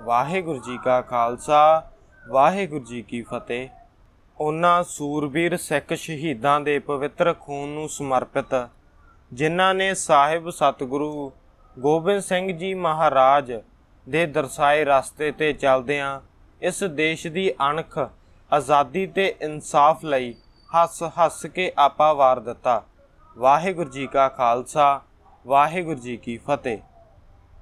ਵਾਹਿਗੁਰੂ ਜੀ ਕਾ ਖਾਲਸਾ, ਵਾਹਿਗੁਰੂ ਜੀ ਕੀ ਫਤਿਹ। ਉਹਨਾਂ ਸੂਰਬੀਰ ਸਿੱਖ ਸ਼ਹੀਦਾਂ ਦੇ ਪਵਿੱਤਰ ਖੂਨ ਨੂੰ ਸਮਰਪਿਤ, ਜਿਨ੍ਹਾਂ ਨੇ ਸਾਹਿਬ ਸਤਿਗੁਰੂ ਗੋਬਿੰਦ ਸਿੰਘ ਜੀ ਮਹਾਰਾਜ ਦੇ ਦਰਸਾਏ ਰਸਤੇ ਤੇ ਚੱਲਦਿਆਂ ਇਸ ਦੇਸ਼ ਦੀ ਅਣਖ, ਆਜ਼ਾਦੀ ਤੇ ਇਨਸਾਫ ਲਈ ਹੱਸ ਹੱਸ ਕੇ ਆਪਾ ਵਾਰ ਦਿੱਤਾ। ਵਾਹਿਗੁਰੂ ਜੀ ਕਾ ਖਾਲਸਾ, ਵਾਹਿਗੁਰੂ ਜੀ ਕੀ ਫਤਿਹ।